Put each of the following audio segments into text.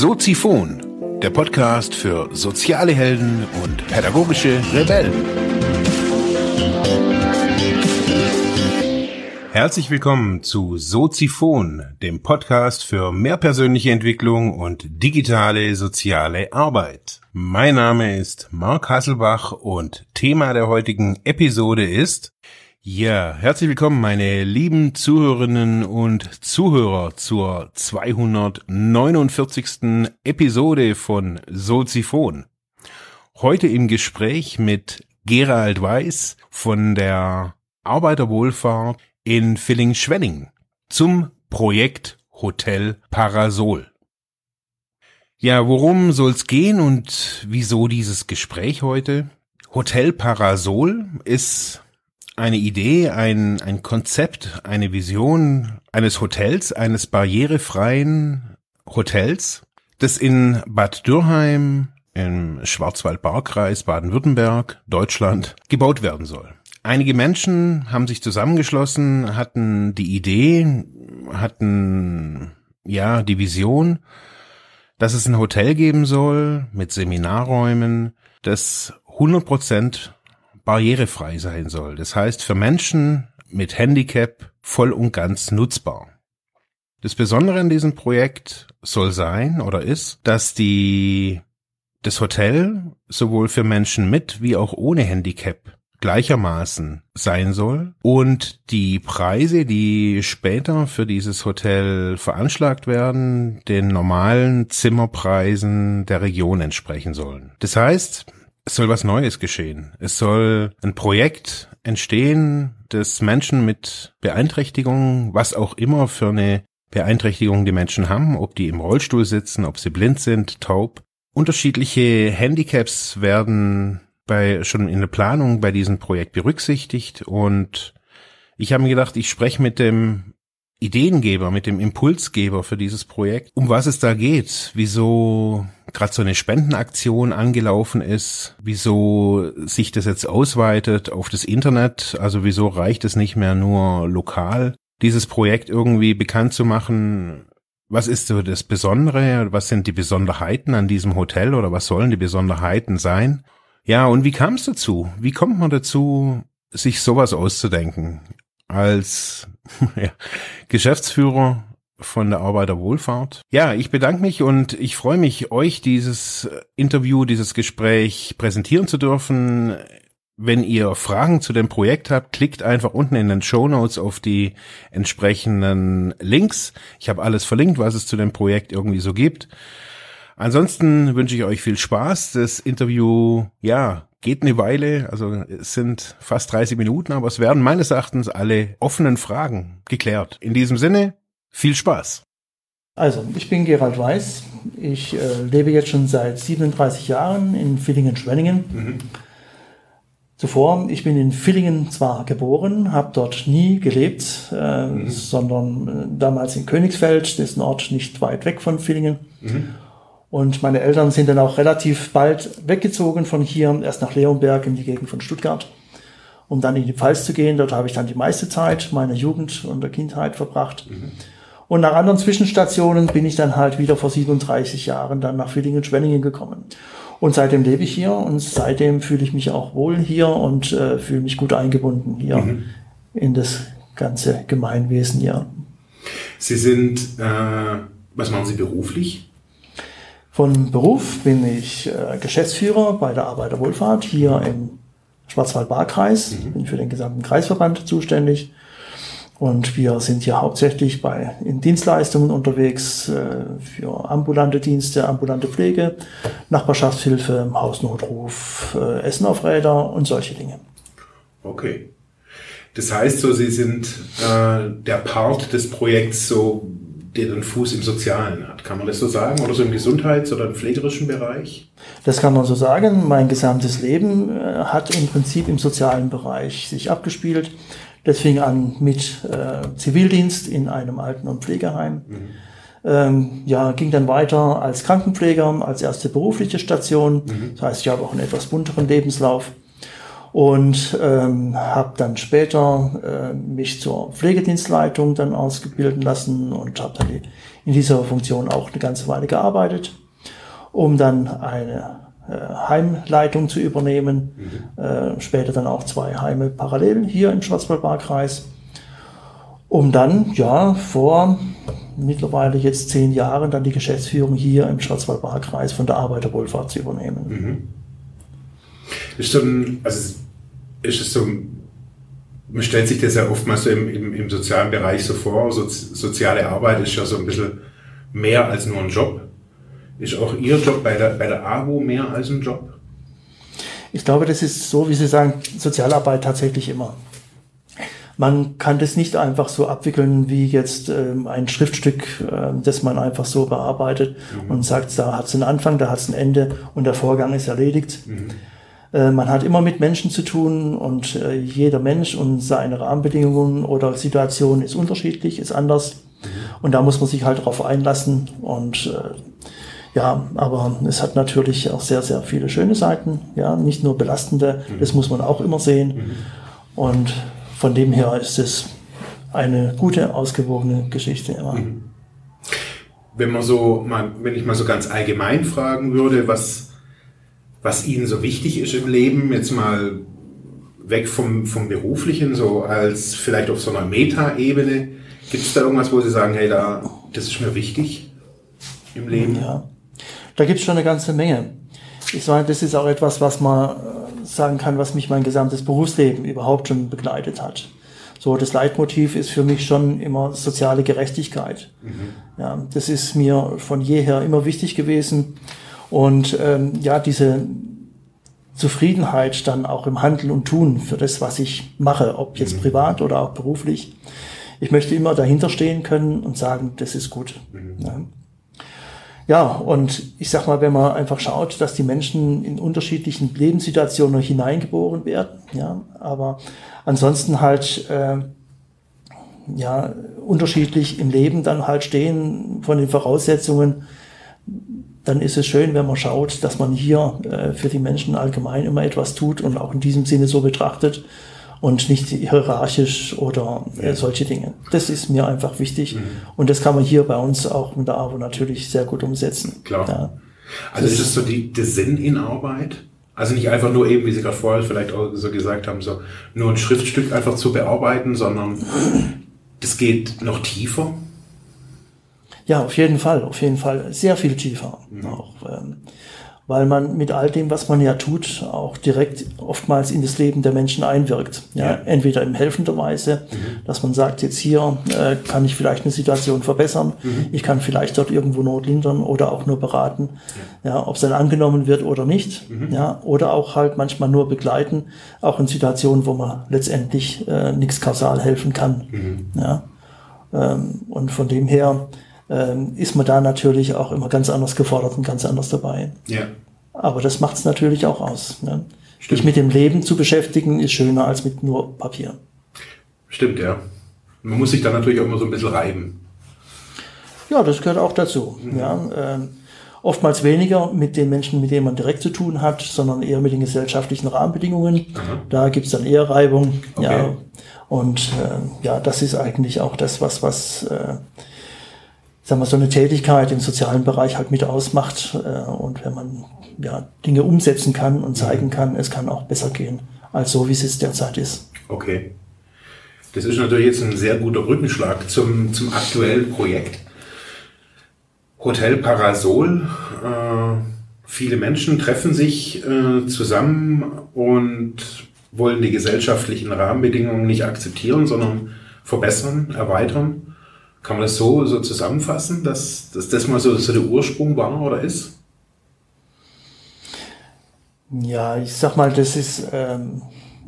Soziphon, der Podcast für soziale Helden und pädagogische Rebellen. Herzlich willkommen zu Soziphon, dem Podcast für mehr persönliche Entwicklung und digitale soziale Arbeit. Mein Name ist Marc Hasselbach und Thema der heutigen Episode ist ja, herzlich willkommen, meine lieben Zuhörerinnen und Zuhörer zur 249. Episode von Soziphon. Heute im Gespräch mit Gerald Weiß von der Arbeiterwohlfahrt in Villingen-Schwenning zum Projekt Hotel Parasol. Ja, worum soll's gehen und wieso dieses Gespräch heute? Hotel Parasol ist eine Idee, ein, ein Konzept, eine Vision eines Hotels, eines barrierefreien Hotels, das in Bad Dürrheim im Schwarzwald-Baar-Kreis Baden-Württemberg, Deutschland, gebaut werden soll. Einige Menschen haben sich zusammengeschlossen, hatten die Idee, hatten ja die Vision, dass es ein Hotel geben soll mit Seminarräumen, das 100 Prozent barrierefrei sein soll. Das heißt, für Menschen mit Handicap voll und ganz nutzbar. Das Besondere an diesem Projekt soll sein oder ist, dass die, das Hotel sowohl für Menschen mit wie auch ohne Handicap gleichermaßen sein soll und die Preise, die später für dieses Hotel veranschlagt werden, den normalen Zimmerpreisen der Region entsprechen sollen. Das heißt, es soll was Neues geschehen. Es soll ein Projekt entstehen, das Menschen mit Beeinträchtigungen, was auch immer für eine Beeinträchtigung die Menschen haben, ob die im Rollstuhl sitzen, ob sie blind sind, taub. Unterschiedliche Handicaps werden bei, schon in der Planung bei diesem Projekt berücksichtigt und ich habe mir gedacht, ich spreche mit dem Ideengeber, mit dem Impulsgeber für dieses Projekt, um was es da geht, wieso gerade so eine Spendenaktion angelaufen ist, wieso sich das jetzt ausweitet auf das Internet, also wieso reicht es nicht mehr nur lokal, dieses Projekt irgendwie bekannt zu machen. Was ist so das Besondere? Was sind die Besonderheiten an diesem Hotel oder was sollen die Besonderheiten sein? Ja, und wie kam es dazu? Wie kommt man dazu, sich sowas auszudenken? Als ja, Geschäftsführer von der Arbeiterwohlfahrt. Ja, ich bedanke mich und ich freue mich, euch dieses Interview, dieses Gespräch präsentieren zu dürfen. Wenn ihr Fragen zu dem Projekt habt, klickt einfach unten in den Show Notes auf die entsprechenden Links. Ich habe alles verlinkt, was es zu dem Projekt irgendwie so gibt. Ansonsten wünsche ich euch viel Spaß. Das Interview, ja, geht eine Weile, also es sind fast 30 Minuten, aber es werden meines Erachtens alle offenen Fragen geklärt. In diesem Sinne, viel Spaß. Also, ich bin Gerald Weiß. Ich äh, lebe jetzt schon seit 37 Jahren in Villingen-Schwenningen. Mhm. Zuvor, ich bin in Villingen zwar geboren, habe dort nie gelebt, äh, mhm. sondern äh, damals in Königsfeld, das ist ein Ort nicht weit weg von Villingen. Mhm. Und meine Eltern sind dann auch relativ bald weggezogen von hier, erst nach Leonberg in die Gegend von Stuttgart, um dann in die Pfalz zu gehen. Dort habe ich dann die meiste Zeit meiner Jugend und der Kindheit verbracht. Mhm. Und nach anderen Zwischenstationen bin ich dann halt wieder vor 37 Jahren dann nach Villingen-Schwenningen gekommen. Und seitdem lebe ich hier und seitdem fühle ich mich auch wohl hier und äh, fühle mich gut eingebunden hier mhm. in das ganze Gemeinwesen hier. Sie sind, äh, was machen Sie beruflich? Von Beruf bin ich äh, Geschäftsführer bei der Arbeiterwohlfahrt hier im Schwarzwald-Baar-Kreis, mhm. bin für den gesamten Kreisverband zuständig. Und wir sind hier hauptsächlich bei, in Dienstleistungen unterwegs äh, für ambulante Dienste, ambulante Pflege, Nachbarschaftshilfe, Hausnotruf, äh, Essen auf Räder und solche Dinge. Okay. Das heißt so, Sie sind äh, der Part des Projekts so der den Fuß im Sozialen hat. Kann man das so sagen? Oder so im Gesundheits- oder im pflegerischen Bereich? Das kann man so sagen. Mein gesamtes Leben äh, hat im Prinzip im sozialen Bereich sich abgespielt. Das fing an mit äh, Zivildienst in einem Alten- und Pflegeheim. Mhm. Ähm, ja, ging dann weiter als Krankenpfleger, als erste berufliche Station. Mhm. Das heißt, ich habe auch einen etwas bunteren Lebenslauf und ähm, habe dann später äh, mich zur Pflegedienstleitung dann ausgebilden lassen und habe dann in dieser Funktion auch eine ganze Weile gearbeitet, um dann eine äh, Heimleitung zu übernehmen, mhm. äh, später dann auch zwei Heime parallel hier im Schwarzwaldbarkreis, um dann ja vor mittlerweile jetzt zehn Jahren dann die Geschäftsführung hier im Schwarzwaldbarkreis von der Arbeiterwohlfahrt zu übernehmen. Mhm. Ist, so ein, also ist es so man stellt sich das ja oftmals so im, im, im sozialen Bereich so vor, so, soziale Arbeit ist ja so ein bisschen mehr als nur ein Job. Ist auch Ihr Job bei der, bei der AWO mehr als ein Job? Ich glaube, das ist so, wie Sie sagen, Sozialarbeit tatsächlich immer. Man kann das nicht einfach so abwickeln wie jetzt ähm, ein Schriftstück, äh, das man einfach so bearbeitet mhm. und sagt, da hat es einen Anfang, da hat es ein Ende und der Vorgang ist erledigt. Mhm. Äh, man hat immer mit Menschen zu tun und äh, jeder Mensch und seine Rahmenbedingungen oder Situation ist unterschiedlich, ist anders. Und da muss man sich halt darauf einlassen. Und äh, ja, aber es hat natürlich auch sehr, sehr viele schöne Seiten. Ja, nicht nur belastende, mhm. das muss man auch immer sehen. Mhm. Und von dem her ist es eine gute, ausgewogene Geschichte immer. Mhm. Wenn man so, mal, wenn ich mal so ganz allgemein fragen würde, was was Ihnen so wichtig ist im Leben, jetzt mal weg vom, vom Beruflichen, so als vielleicht auf so einer Meta-Ebene. Gibt es da irgendwas, wo Sie sagen, hey, da, das ist mir wichtig im Leben? Ja, da gibt es schon eine ganze Menge. Ich sage, das ist auch etwas, was man äh, sagen kann, was mich mein gesamtes Berufsleben überhaupt schon begleitet hat. So, das Leitmotiv ist für mich schon immer soziale Gerechtigkeit. Mhm. Ja, das ist mir von jeher immer wichtig gewesen. Und ähm, ja, diese Zufriedenheit dann auch im Handeln und Tun für das, was ich mache, ob jetzt mhm. privat oder auch beruflich. Ich möchte immer dahinter stehen können und sagen, das ist gut. Mhm. Ja. ja, und ich sag mal, wenn man einfach schaut, dass die Menschen in unterschiedlichen Lebenssituationen hineingeboren werden, ja, aber ansonsten halt äh, ja unterschiedlich im Leben dann halt stehen von den Voraussetzungen, dann ist es schön, wenn man schaut, dass man hier äh, für die Menschen allgemein immer etwas tut und auch in diesem Sinne so betrachtet und nicht hierarchisch oder äh, solche Dinge. Das ist mir einfach wichtig mhm. und das kann man hier bei uns auch mit der AWO natürlich sehr gut umsetzen. Klar. Ja. Also das ist es so die, der Sinn in Arbeit? Also nicht einfach nur eben, wie Sie gerade vorher vielleicht auch so gesagt haben, so nur ein Schriftstück einfach zu bearbeiten, sondern das geht noch tiefer. Ja, auf jeden Fall, auf jeden Fall. Sehr viel tiefer. Mhm. Auch, ähm, weil man mit all dem, was man ja tut, auch direkt oftmals in das Leben der Menschen einwirkt. Ja, ja. Entweder in helfender Weise, mhm. dass man sagt, jetzt hier äh, kann ich vielleicht eine Situation verbessern, mhm. ich kann vielleicht dort irgendwo Not lindern oder auch nur beraten, ja, ja ob es dann angenommen wird oder nicht. Mhm. Ja, oder auch halt manchmal nur begleiten, auch in Situationen, wo man letztendlich äh, nichts kausal helfen kann. Mhm. Ja, ähm, und von dem her ähm, ist man da natürlich auch immer ganz anders gefordert und ganz anders dabei. Ja. Aber das macht es natürlich auch aus. Ne? Sich mit dem Leben zu beschäftigen, ist schöner als mit nur Papier. Stimmt, ja. Man muss sich da natürlich auch immer so ein bisschen reiben. Ja, das gehört auch dazu. Mhm. Ja, ähm, oftmals weniger mit den Menschen, mit denen man direkt zu tun hat, sondern eher mit den gesellschaftlichen Rahmenbedingungen. Aha. Da gibt's dann eher Reibung. Okay. Ja, und äh, ja, das ist eigentlich auch das, was, was äh, sagen wir, so eine Tätigkeit im sozialen Bereich halt mit ausmacht. Äh, und wenn man ja, Dinge umsetzen kann und zeigen mhm. kann, es kann auch besser gehen, als so, wie es jetzt derzeit ist. Okay. Das ist natürlich jetzt ein sehr guter Brückenschlag zum, zum aktuellen Projekt. Hotel Parasol. Äh, viele Menschen treffen sich äh, zusammen und wollen die gesellschaftlichen Rahmenbedingungen nicht akzeptieren, sondern verbessern, erweitern. Kann man das so, so zusammenfassen, dass, dass das mal so, so der Ursprung war oder ist? Ja, ich sag mal, das ist ähm,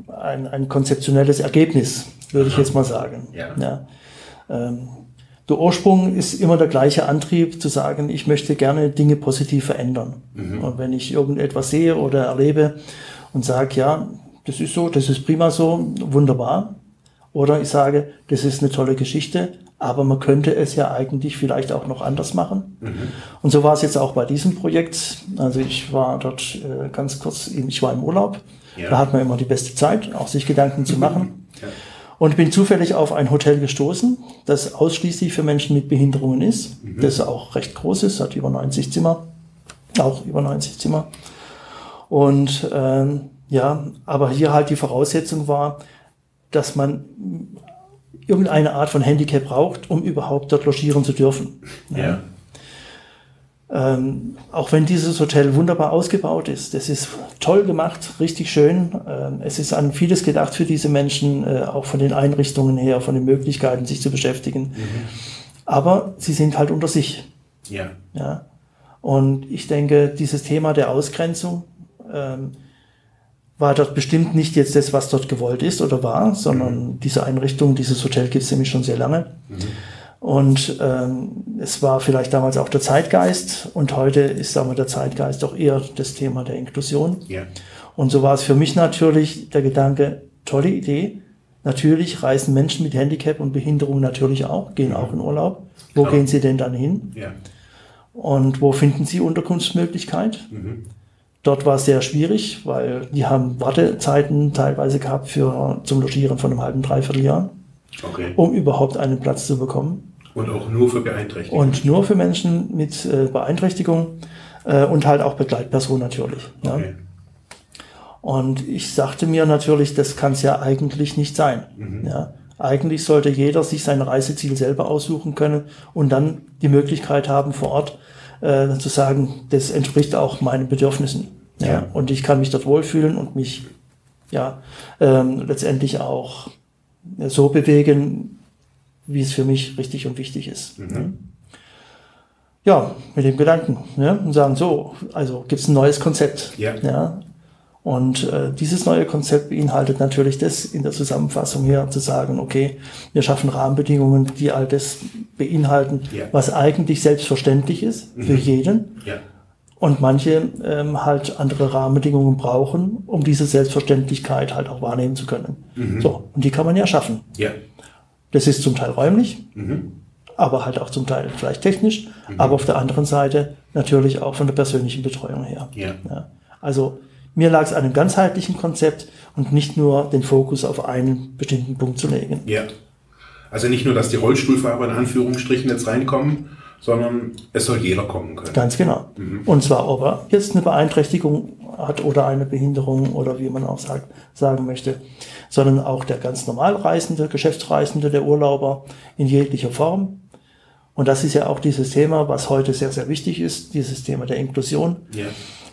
ein, ein konzeptionelles Ergebnis, würde ich jetzt mal sagen. Ja. ja. Ähm, der Ursprung ist immer der gleiche Antrieb, zu sagen, ich möchte gerne Dinge positiv verändern. Mhm. Und wenn ich irgendetwas sehe oder erlebe und sage, ja, das ist so, das ist prima so, wunderbar. Oder ich sage, das ist eine tolle Geschichte, aber man könnte es ja eigentlich vielleicht auch noch anders machen. Mhm. Und so war es jetzt auch bei diesem Projekt. Also ich war dort äh, ganz kurz, ich war im Urlaub. Ja. Da hat man immer die beste Zeit, auch sich Gedanken zu machen. Ja. Und bin zufällig auf ein Hotel gestoßen, das ausschließlich für Menschen mit Behinderungen ist. Mhm. Das auch recht groß ist, hat über 90 Zimmer. Auch über 90 Zimmer. Und ähm, ja, aber hier halt die Voraussetzung war, dass man irgendeine Art von Handicap braucht, um überhaupt dort logieren zu dürfen. Ja. Ähm, auch wenn dieses Hotel wunderbar ausgebaut ist, das ist toll gemacht, richtig schön. Ähm, es ist an vieles gedacht für diese Menschen, äh, auch von den Einrichtungen her, von den Möglichkeiten, sich zu beschäftigen. Mhm. Aber sie sind halt unter sich. Ja. ja. Und ich denke, dieses Thema der Ausgrenzung ähm, war dort bestimmt nicht jetzt das, was dort gewollt ist oder war, sondern mhm. diese Einrichtung, dieses Hotel gibt es nämlich schon sehr lange. Mhm. Und ähm, es war vielleicht damals auch der Zeitgeist und heute ist wir, der Zeitgeist auch eher das Thema der Inklusion. Ja. Und so war es für mich natürlich der Gedanke, tolle Idee. Natürlich reisen Menschen mit Handicap und Behinderung natürlich auch, gehen auch in Urlaub. Wo Klar. gehen sie denn dann hin? Ja. Und wo finden sie Unterkunftsmöglichkeit? Mhm. Dort war es sehr schwierig, weil die haben Wartezeiten teilweise gehabt für, zum Logieren von einem halben, dreiviertel Jahr, okay. um überhaupt einen Platz zu bekommen. Und auch nur für Beeinträchtigte. Und nur für Menschen mit äh, Beeinträchtigung äh, und halt auch Begleitpersonen natürlich. Okay. Ja. Und ich sagte mir natürlich, das kann es ja eigentlich nicht sein. Mhm. Ja. Eigentlich sollte jeder sich sein Reiseziel selber aussuchen können und dann die Möglichkeit haben, vor Ort äh, zu sagen, das entspricht auch meinen Bedürfnissen. Ja. ja. Und ich kann mich dort wohlfühlen und mich ja ähm, letztendlich auch so bewegen, wie es für mich richtig und wichtig ist. Mhm. Ja, mit dem Gedanken ne? und sagen, so, also gibt es ein neues Konzept. Ja. ja? Und äh, dieses neue Konzept beinhaltet natürlich das in der Zusammenfassung hier zu sagen, okay, wir schaffen Rahmenbedingungen, die all das beinhalten, ja. was eigentlich selbstverständlich ist mhm. für jeden. Ja. Und manche ähm, halt andere Rahmenbedingungen brauchen, um diese Selbstverständlichkeit halt auch wahrnehmen zu können. Mhm. So, und die kann man ja schaffen. Ja. Das ist zum Teil räumlich, mhm. aber halt auch zum Teil vielleicht technisch, mhm. aber auf der anderen Seite natürlich auch von der persönlichen Betreuung her. Ja. ja. Also mir lag es an einem ganzheitlichen Konzept und nicht nur den Fokus auf einen bestimmten Punkt zu legen. Ja. Also nicht nur, dass die Rollstuhlfahrer in Anführungsstrichen jetzt reinkommen, sondern es soll jeder kommen können. Ganz genau. Mhm. Und zwar, ob er jetzt eine Beeinträchtigung hat oder eine Behinderung oder wie man auch sagt, sagen möchte, sondern auch der ganz normal Reisende, Geschäftsreisende, der Urlauber in jeglicher Form. Und das ist ja auch dieses Thema, was heute sehr, sehr wichtig ist, dieses Thema der Inklusion. Ja.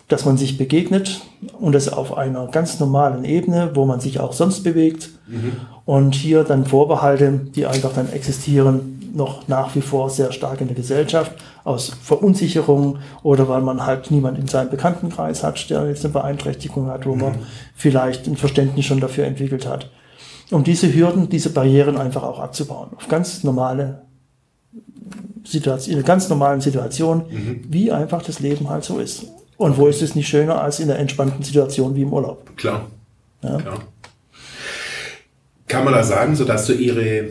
Dass man sich begegnet und das auf einer ganz normalen Ebene, wo man sich auch sonst bewegt. Mhm. Und hier dann Vorbehalte, die einfach dann existieren, noch nach wie vor sehr stark in der Gesellschaft aus Verunsicherung oder weil man halt niemand in seinem Bekanntenkreis hat, der jetzt eine Beeinträchtigung hat, wo mhm. man vielleicht ein Verständnis schon dafür entwickelt hat. Um diese Hürden, diese Barrieren einfach auch abzubauen. Auf ganz normale Situation, in ganz normalen Situationen, mhm. wie einfach das Leben halt so ist. Und wo ist es nicht schöner als in der entspannten Situation wie im Urlaub? Klar. Ja? Klar. Kann man da sagen, so dass du ihre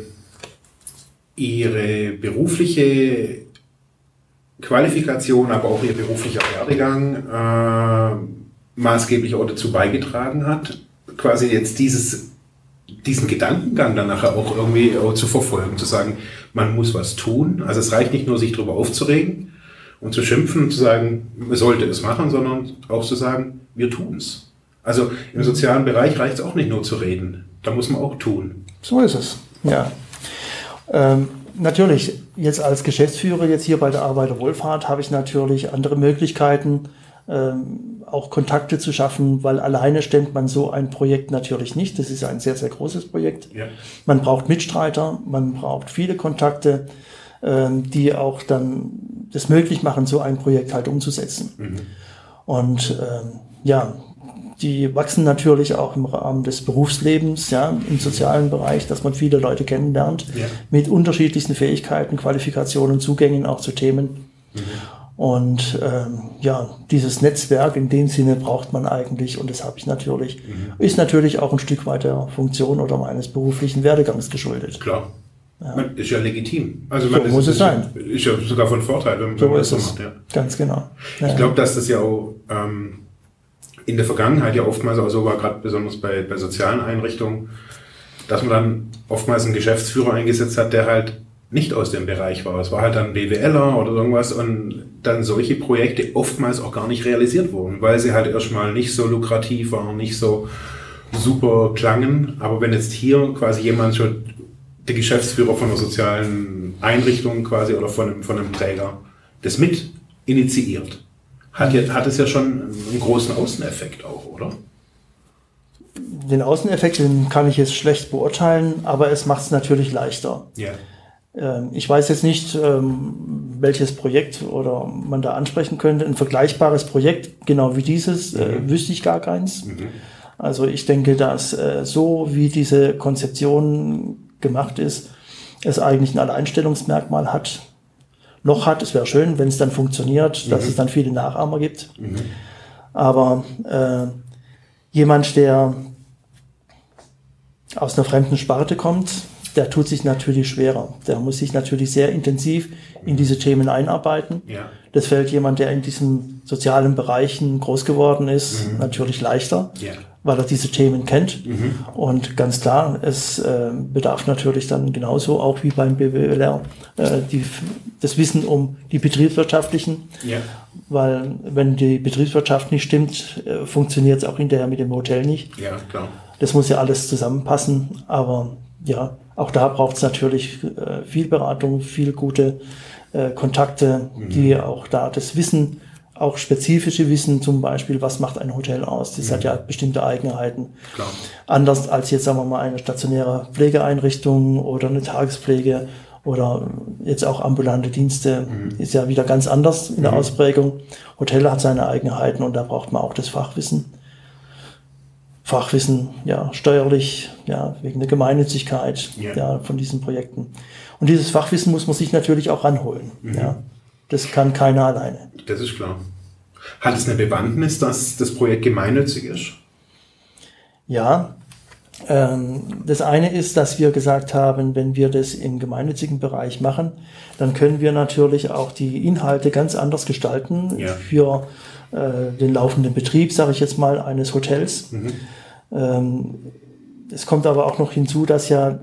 ihre berufliche Qualifikation, aber auch ihr beruflicher Werdegang äh, maßgeblich auch dazu beigetragen hat, quasi jetzt dieses, diesen Gedankengang dann nachher auch irgendwie auch zu verfolgen, zu sagen, man muss was tun. Also es reicht nicht nur, sich darüber aufzuregen und zu schimpfen und zu sagen, man sollte es machen, sondern auch zu sagen, wir tun's. Also im sozialen Bereich reicht es auch nicht nur zu reden, da muss man auch tun. So ist es, ja. Ähm, natürlich, jetzt als Geschäftsführer jetzt hier bei der Arbeiterwohlfahrt habe ich natürlich andere Möglichkeiten, ähm, auch Kontakte zu schaffen, weil alleine stemmt man so ein Projekt natürlich nicht. Das ist ein sehr, sehr großes Projekt. Ja. Man braucht Mitstreiter, man braucht viele Kontakte, die auch dann das möglich machen, so ein Projekt halt umzusetzen. Mhm. Und ähm, ja, die wachsen natürlich auch im Rahmen des Berufslebens, ja, im sozialen Bereich, dass man viele Leute kennenlernt, ja. mit unterschiedlichsten Fähigkeiten, Qualifikationen, Zugängen auch zu Themen. Mhm. Und ähm, ja, dieses Netzwerk in dem Sinne braucht man eigentlich und das habe ich natürlich, mhm. ist natürlich auch ein Stück weit der Funktion oder meines beruflichen Werdegangs geschuldet. Klar. Ja. Ist ja legitim. Also so muss es sein. Ist ja sogar von Vorteil, wenn, so man das so macht. Ja. Ganz genau. Ja. Ich glaube, dass das ja auch ähm, in der Vergangenheit ja oftmals auch so war, gerade besonders bei, bei sozialen Einrichtungen, dass man dann oftmals einen Geschäftsführer eingesetzt hat, der halt nicht aus dem Bereich war. Es war halt dann BWLer oder irgendwas und dann solche Projekte oftmals auch gar nicht realisiert wurden, weil sie halt erstmal nicht so lukrativ waren, nicht so super klangen. Aber wenn jetzt hier quasi jemand schon der Geschäftsführer von einer sozialen Einrichtung quasi oder von einem, von einem Träger das mit initiiert, hat, ja, hat es ja schon einen großen Außeneffekt auch, oder? Den Außeneffekt den kann ich jetzt schlecht beurteilen, aber es macht es natürlich leichter. Ja. Ähm, ich weiß jetzt nicht, ähm, welches Projekt oder man da ansprechen könnte. Ein vergleichbares Projekt, genau wie dieses, äh, mhm. wüsste ich gar keins. Mhm. Also ich denke, dass äh, so wie diese Konzeption gemacht ist, es eigentlich ein Alleinstellungsmerkmal hat. Noch hat, es wäre schön, wenn es dann funktioniert, dass mhm. es dann viele Nachahmer gibt. Mhm. Aber äh, jemand, der aus einer fremden Sparte kommt, der tut sich natürlich schwerer. Der muss sich natürlich sehr intensiv in diese Themen einarbeiten. Ja. Das fällt jemand, der in diesen sozialen Bereichen groß geworden ist, mhm. natürlich leichter, ja. Weil er diese Themen kennt. Mhm. Und ganz klar, es äh, bedarf natürlich dann genauso auch wie beim BWLR äh, die, das Wissen um die betriebswirtschaftlichen. Ja. Weil wenn die Betriebswirtschaft nicht stimmt, äh, funktioniert es auch hinterher mit dem Hotel nicht. Ja, klar. Das muss ja alles zusammenpassen. Aber ja, auch da braucht es natürlich äh, viel Beratung, viel gute äh, Kontakte, mhm. die auch da das Wissen, auch spezifische Wissen, zum Beispiel, was macht ein Hotel aus? Das mhm. hat ja bestimmte Eigenheiten. Klar. Anders als jetzt, sagen wir mal, eine stationäre Pflegeeinrichtung oder eine Tagespflege oder jetzt auch ambulante Dienste mhm. ist ja wieder ganz anders in der mhm. Ausprägung. Hotel hat seine Eigenheiten und da braucht man auch das Fachwissen. Fachwissen, ja, steuerlich, ja, wegen der Gemeinnützigkeit, ja. ja. von diesen Projekten. Und dieses Fachwissen muss man sich natürlich auch ranholen, mhm. ja. Das kann keiner alleine. Das ist klar. Hat es eine Bewandtnis, dass das Projekt gemeinnützig ist? Ja, ähm, das eine ist, dass wir gesagt haben, wenn wir das im gemeinnützigen Bereich machen, dann können wir natürlich auch die Inhalte ganz anders gestalten ja. für äh, den laufenden Betrieb, sage ich jetzt mal, eines Hotels. Mhm. Ähm, es kommt aber auch noch hinzu, dass ja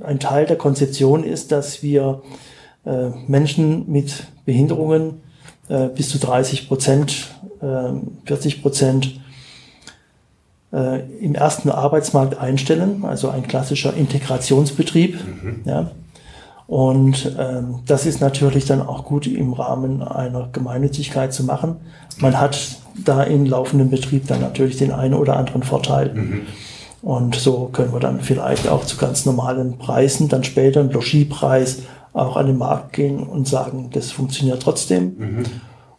ein Teil der Konzeption ist, dass wir äh, Menschen mit Behinderungen äh, bis zu 30 Prozent, 40 Prozent im ersten Arbeitsmarkt einstellen, also ein klassischer Integrationsbetrieb. Mhm. Ja. Und ähm, das ist natürlich dann auch gut im Rahmen einer Gemeinnützigkeit zu machen. Man hat da im laufenden Betrieb dann natürlich den einen oder anderen Vorteil. Mhm. Und so können wir dann vielleicht auch zu ganz normalen Preisen dann später einen Logiepreis auch an den Markt gehen und sagen, das funktioniert trotzdem. Mhm.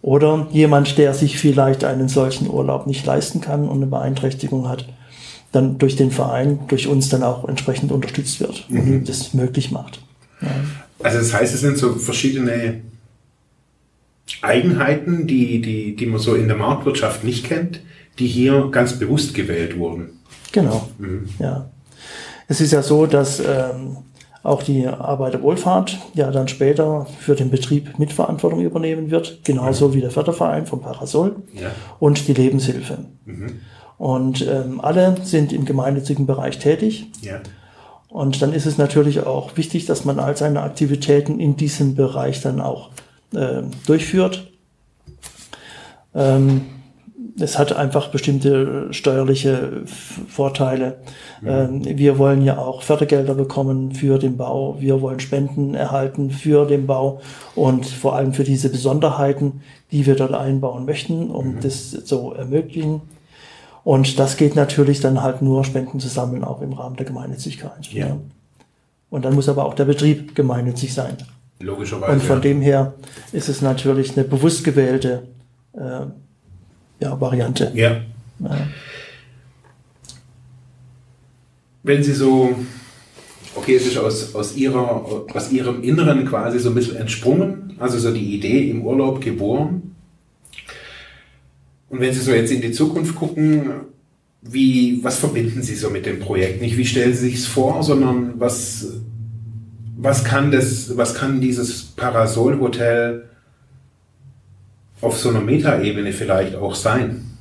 Oder jemand, der sich vielleicht einen solchen Urlaub nicht leisten kann und eine Beeinträchtigung hat, dann durch den Verein, durch uns dann auch entsprechend unterstützt wird mhm. und das möglich macht. Also das heißt, es sind so verschiedene Eigenheiten, die, die, die man so in der Marktwirtschaft nicht kennt, die hier ganz bewusst gewählt wurden. Genau. Mhm. Ja. Es ist ja so, dass ähm, auch die Arbeiterwohlfahrt ja dann später für den Betrieb Mitverantwortung übernehmen wird, genauso mhm. wie der Förderverein vom Parasol ja. und die Lebenshilfe. Mhm. Und ähm, alle sind im gemeinnützigen Bereich tätig. Ja. Und dann ist es natürlich auch wichtig, dass man all seine Aktivitäten in diesem Bereich dann auch äh, durchführt. Ähm, es hat einfach bestimmte steuerliche Vorteile. Mhm. Ähm, wir wollen ja auch Fördergelder bekommen für den Bau. Wir wollen Spenden erhalten für den Bau und vor allem für diese Besonderheiten, die wir dort einbauen möchten, um mhm. das zu ermöglichen. Und das geht natürlich dann halt nur Spenden zu sammeln, auch im Rahmen der Gemeinnützigkeit. Ja. ja. Und dann muss aber auch der Betrieb gemeinnützig sein. Logischerweise. Und von ja. dem her ist es natürlich eine bewusst gewählte äh, ja, Variante. Ja. ja. Wenn Sie so, okay, es ist aus, aus, ihrer, aus Ihrem Inneren quasi so ein bisschen entsprungen, also so die Idee im Urlaub geboren. Und wenn Sie so jetzt in die Zukunft gucken, wie, was verbinden Sie so mit dem Projekt? Nicht wie stellen Sie sich es vor, sondern was, was kann das, was kann dieses Parasol-Hotel auf so einer Metaebene vielleicht auch sein?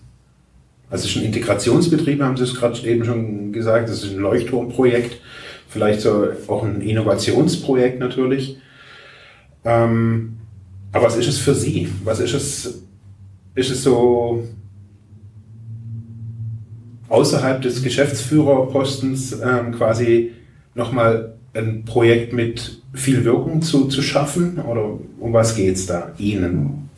Also es ist ein Integrationsbetrieb, haben Sie es gerade eben schon gesagt. Das ist ein Leuchtturmprojekt, vielleicht so auch ein Innovationsprojekt natürlich. Ähm, aber was ist es für Sie? Was ist es? Ist es so außerhalb des Geschäftsführerpostens ähm, quasi nochmal ein Projekt mit viel Wirkung zu, zu schaffen? Oder um was geht es da Ihnen?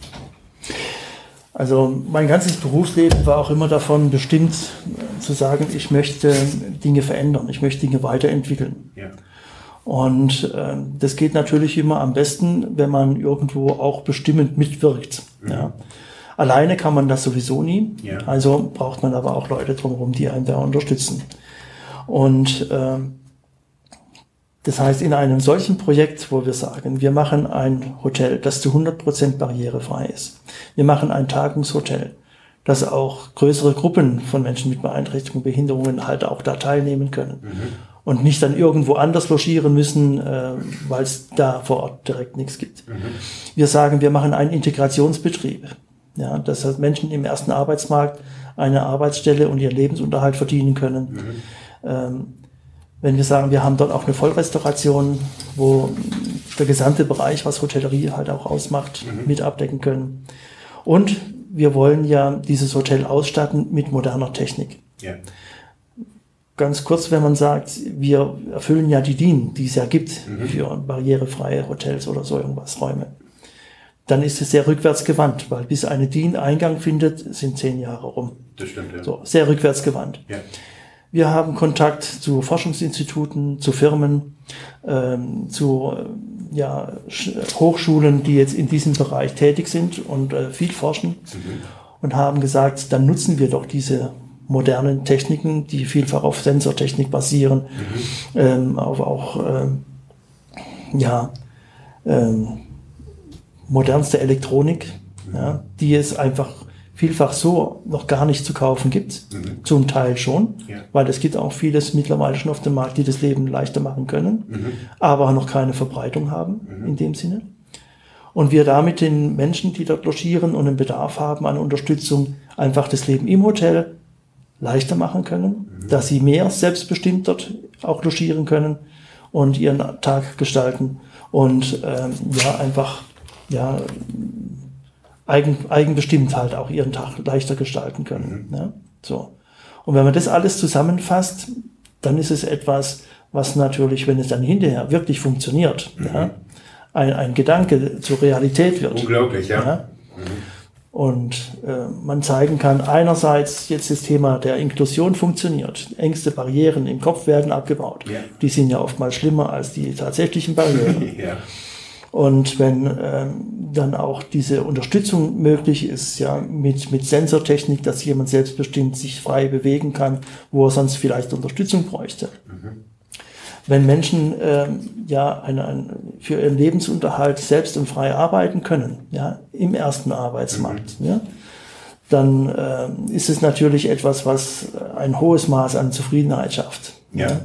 Also mein ganzes Berufsleben war auch immer davon bestimmt zu sagen, ich möchte Dinge verändern, ich möchte Dinge weiterentwickeln. Ja. Und äh, das geht natürlich immer am besten, wenn man irgendwo auch bestimmend mitwirkt. Mhm. Ja. Alleine kann man das sowieso nie. Ja. Also braucht man aber auch Leute drumherum, die einen da unterstützen. Und äh, das heißt, in einem solchen Projekt, wo wir sagen, wir machen ein Hotel, das zu 100 Prozent barrierefrei ist. Wir machen ein Tagungshotel, dass auch größere Gruppen von Menschen mit Beeinträchtigungen, Behinderungen halt auch da teilnehmen können. Mhm. Und nicht dann irgendwo anders logieren müssen, äh, weil es da vor Ort direkt nichts gibt. Mhm. Wir sagen, wir machen einen Integrationsbetrieb. Ja, dass halt Menschen im ersten Arbeitsmarkt eine Arbeitsstelle und ihren Lebensunterhalt verdienen können. Mhm. Ähm, wenn wir sagen, wir haben dort auch eine Vollrestauration, wo der gesamte Bereich, was Hotellerie halt auch ausmacht, mhm. mit abdecken können. Und wir wollen ja dieses Hotel ausstatten mit moderner Technik. Ja. Ganz kurz, wenn man sagt, wir erfüllen ja die DIN, die es ja gibt mhm. für barrierefreie Hotels oder so irgendwas, Räume, dann ist es sehr rückwärtsgewandt, weil bis eine DIN Eingang findet, sind zehn Jahre rum. Das stimmt, ja. So, sehr rückwärtsgewandt. Ja. Wir haben Kontakt zu Forschungsinstituten, zu Firmen, ähm, zu äh, ja, Hochschulen, die jetzt in diesem Bereich tätig sind und äh, viel forschen mhm. und haben gesagt, dann nutzen wir doch diese modernen Techniken, die vielfach auf Sensortechnik basieren, mhm. ähm, auf auch ähm, ja, ähm, modernste Elektronik, mhm. ja, die es einfach vielfach so noch gar nicht zu kaufen gibt. Mhm. Zum Teil schon, ja. weil es gibt auch vieles mittlerweile schon auf dem Markt, die das Leben leichter machen können, mhm. aber noch keine Verbreitung haben mhm. in dem Sinne. Und wir damit den Menschen, die dort logieren und einen Bedarf haben an Unterstützung, einfach das Leben im Hotel leichter machen können, mhm. dass sie mehr selbstbestimmt dort auch logieren können und ihren Tag gestalten und ähm, ja einfach ja eigen, eigenbestimmt halt auch ihren Tag leichter gestalten können. Mhm. Ne? So. Und wenn man das alles zusammenfasst, dann ist es etwas, was natürlich, wenn es dann hinterher wirklich funktioniert, mhm. ja, ein, ein Gedanke zur Realität wird. Unglaublich, ja. ja? Mhm. Und äh, man zeigen kann, einerseits jetzt das Thema der Inklusion funktioniert. Ängste, Barrieren im Kopf werden abgebaut. Ja. Die sind ja oftmals schlimmer als die tatsächlichen Barrieren. ja. Und wenn ähm, dann auch diese Unterstützung möglich ist, ja, mit, mit Sensortechnik, dass jemand selbstbestimmt sich frei bewegen kann, wo er sonst vielleicht Unterstützung bräuchte. Mhm. Wenn Menschen ähm, ja ein, ein, für ihren Lebensunterhalt selbst und frei arbeiten können, ja, im ersten Arbeitsmarkt, mhm. ja, dann äh, ist es natürlich etwas, was ein hohes Maß an Zufriedenheit schafft. Ja. ja.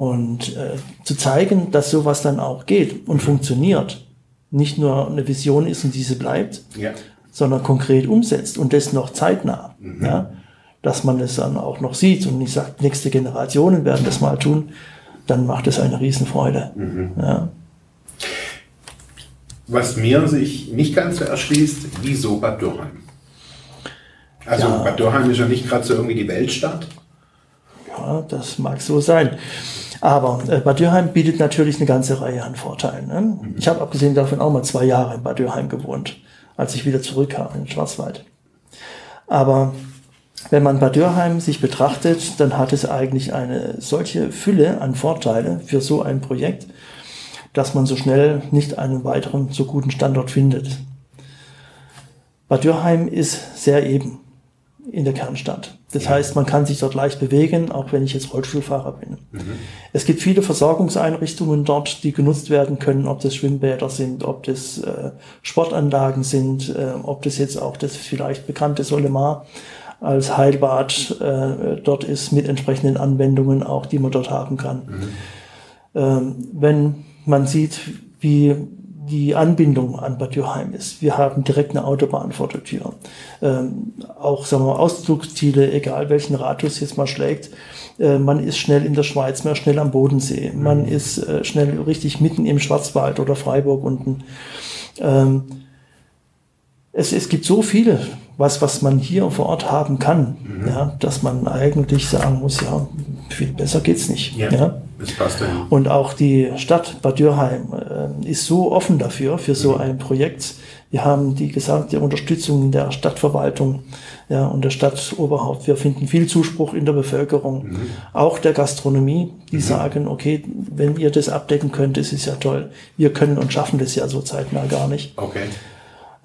Und äh, zu zeigen, dass sowas dann auch geht und funktioniert, nicht nur eine Vision ist und diese bleibt, ja. sondern konkret umsetzt und das noch zeitnah. Mhm. Ja, dass man es dann auch noch sieht und nicht sagt, nächste Generationen werden das mal tun, dann macht es eine Riesenfreude. Mhm. Ja. Was mir sich nicht ganz so erschließt, wieso Bad Dürrheim? Also ja. Bad Dürrheim ist ja nicht gerade so irgendwie die Weltstadt. Ja, das mag so sein. Aber äh, Bad Dürheim bietet natürlich eine ganze Reihe an Vorteilen. Ne? Mhm. Ich habe abgesehen davon auch mal zwei Jahre in Bad Dürheim gewohnt, als ich wieder zurückkam in den Schwarzwald. Aber wenn man Bad Dürheim sich betrachtet, dann hat es eigentlich eine solche Fülle an Vorteile für so ein Projekt, dass man so schnell nicht einen weiteren so guten Standort findet. Bad Dürheim ist sehr eben in der Kernstadt. Das ja. heißt, man kann sich dort leicht bewegen, auch wenn ich jetzt Rollstuhlfahrer bin. Mhm. Es gibt viele Versorgungseinrichtungen dort, die genutzt werden können, ob das Schwimmbäder sind, ob das äh, Sportanlagen sind, äh, ob das jetzt auch das vielleicht bekannte Solemar als Heilbad äh, dort ist mit entsprechenden Anwendungen auch, die man dort haben kann. Mhm. Ähm, wenn man sieht, wie die Anbindung an Bad Dürheim ist. Wir haben direkt eine Autobahn vor der Tür. Ähm, auch sagen wir, Ausflugsziele, egal welchen Radius jetzt mal schlägt. Äh, man ist schnell in der Schweiz, man ist schnell am Bodensee, man ist äh, schnell richtig mitten im Schwarzwald oder Freiburg unten. Ähm, es, es gibt so viel, was, was man hier vor Ort haben kann, mhm. ja, dass man eigentlich sagen muss, ja, viel besser geht's nicht. Ja, ja. Das passt ja. Und auch die Stadt Bad Dürheim äh, ist so offen dafür, für so mhm. ein Projekt. Wir haben die gesamte Unterstützung der Stadtverwaltung ja, und der Stadtoberhaupt. Wir finden viel Zuspruch in der Bevölkerung, mhm. auch der Gastronomie, die mhm. sagen, okay, wenn ihr das abdecken könnt, ist es ja toll. Wir können und schaffen das ja so zeitnah gar nicht. Okay.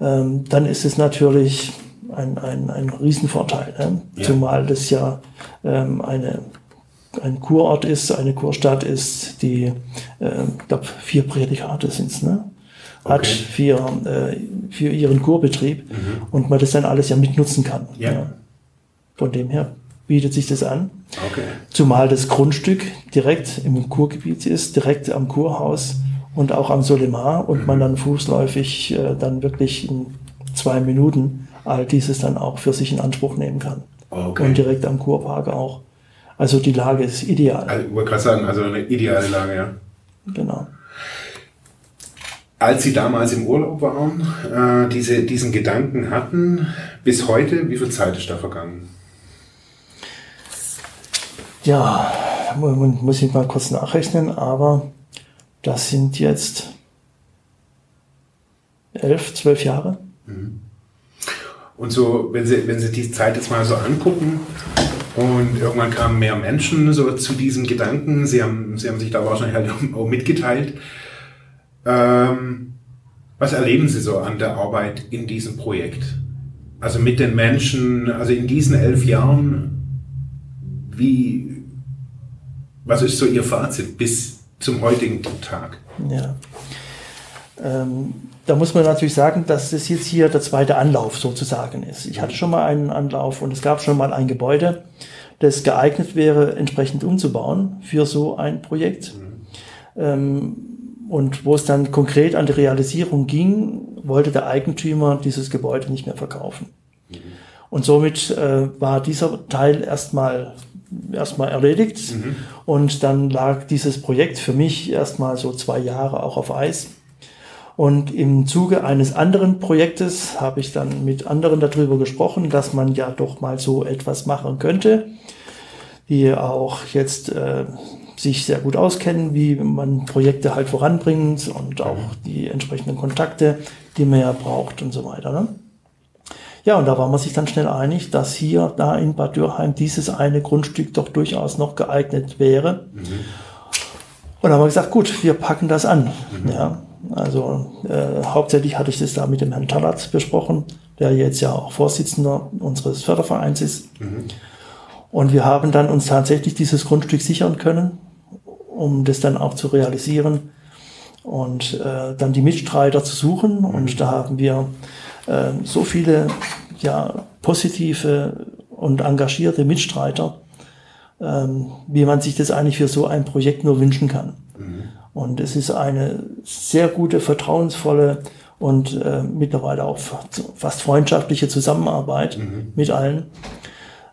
Ähm, dann ist es natürlich ein, ein, ein Riesenvorteil, ne? ja. zumal das ja ähm, eine ein Kurort ist, eine Kurstadt ist, die, äh, ich glaube, vier Prädikate sind es, ne? Hat okay. für, äh, für ihren Kurbetrieb mhm. und man das dann alles ja mitnutzen kann. Ja. ja. Von dem her bietet sich das an. Okay. Zumal das Grundstück direkt im Kurgebiet ist, direkt am Kurhaus und auch am Solimar und mhm. man dann fußläufig äh, dann wirklich in zwei Minuten all dieses dann auch für sich in Anspruch nehmen kann. Okay. Und direkt am Kurpark auch. Also die Lage ist ideal. Also, ich wollte gerade sagen, also eine ideale Lage, ja. Genau. Als Sie damals im Urlaub waren, äh, diese, diesen Gedanken hatten, bis heute, wie viel Zeit ist da vergangen? Ja, muss ich mal kurz nachrechnen, aber das sind jetzt elf, zwölf Jahre. Mhm. Und so, wenn Sie, wenn Sie die Zeit jetzt mal so angucken, und irgendwann kamen mehr Menschen so zu diesem Gedanken. Sie haben, sie haben sich da wahrscheinlich halt auch mitgeteilt. Ähm, was erleben Sie so an der Arbeit in diesem Projekt? Also mit den Menschen, also in diesen elf Jahren, wie, was ist so Ihr Fazit bis zum heutigen Tag? Ja. Ähm, da muss man natürlich sagen, dass es jetzt hier der zweite Anlauf sozusagen ist. Ich hatte schon mal einen Anlauf und es gab schon mal ein Gebäude, das geeignet wäre, entsprechend umzubauen für so ein Projekt. Mhm. Ähm, und wo es dann konkret an die Realisierung ging, wollte der Eigentümer dieses Gebäude nicht mehr verkaufen. Mhm. Und somit äh, war dieser Teil erstmal erstmal erledigt. Mhm. Und dann lag dieses Projekt für mich erstmal so zwei Jahre auch auf Eis. Und im Zuge eines anderen Projektes habe ich dann mit anderen darüber gesprochen, dass man ja doch mal so etwas machen könnte, die auch jetzt äh, sich sehr gut auskennen, wie man Projekte halt voranbringt und auch die entsprechenden Kontakte, die man ja braucht und so weiter. Ne? Ja, und da war man sich dann schnell einig, dass hier da in Bad Dürheim dieses eine Grundstück doch durchaus noch geeignet wäre. Mhm. Und dann haben wir gesagt, gut, wir packen das an. Mhm. Ja, also äh, hauptsächlich hatte ich das da mit dem Herrn Talat besprochen, der jetzt ja auch Vorsitzender unseres Fördervereins ist. Mhm. Und wir haben dann uns tatsächlich dieses Grundstück sichern können, um das dann auch zu realisieren und äh, dann die Mitstreiter zu suchen. Mhm. Und da haben wir äh, so viele ja, positive und engagierte Mitstreiter, ähm, wie man sich das eigentlich für so ein Projekt nur wünschen kann. Mhm. Und es ist eine sehr gute, vertrauensvolle und äh, mittlerweile auch fast freundschaftliche Zusammenarbeit mhm. mit allen.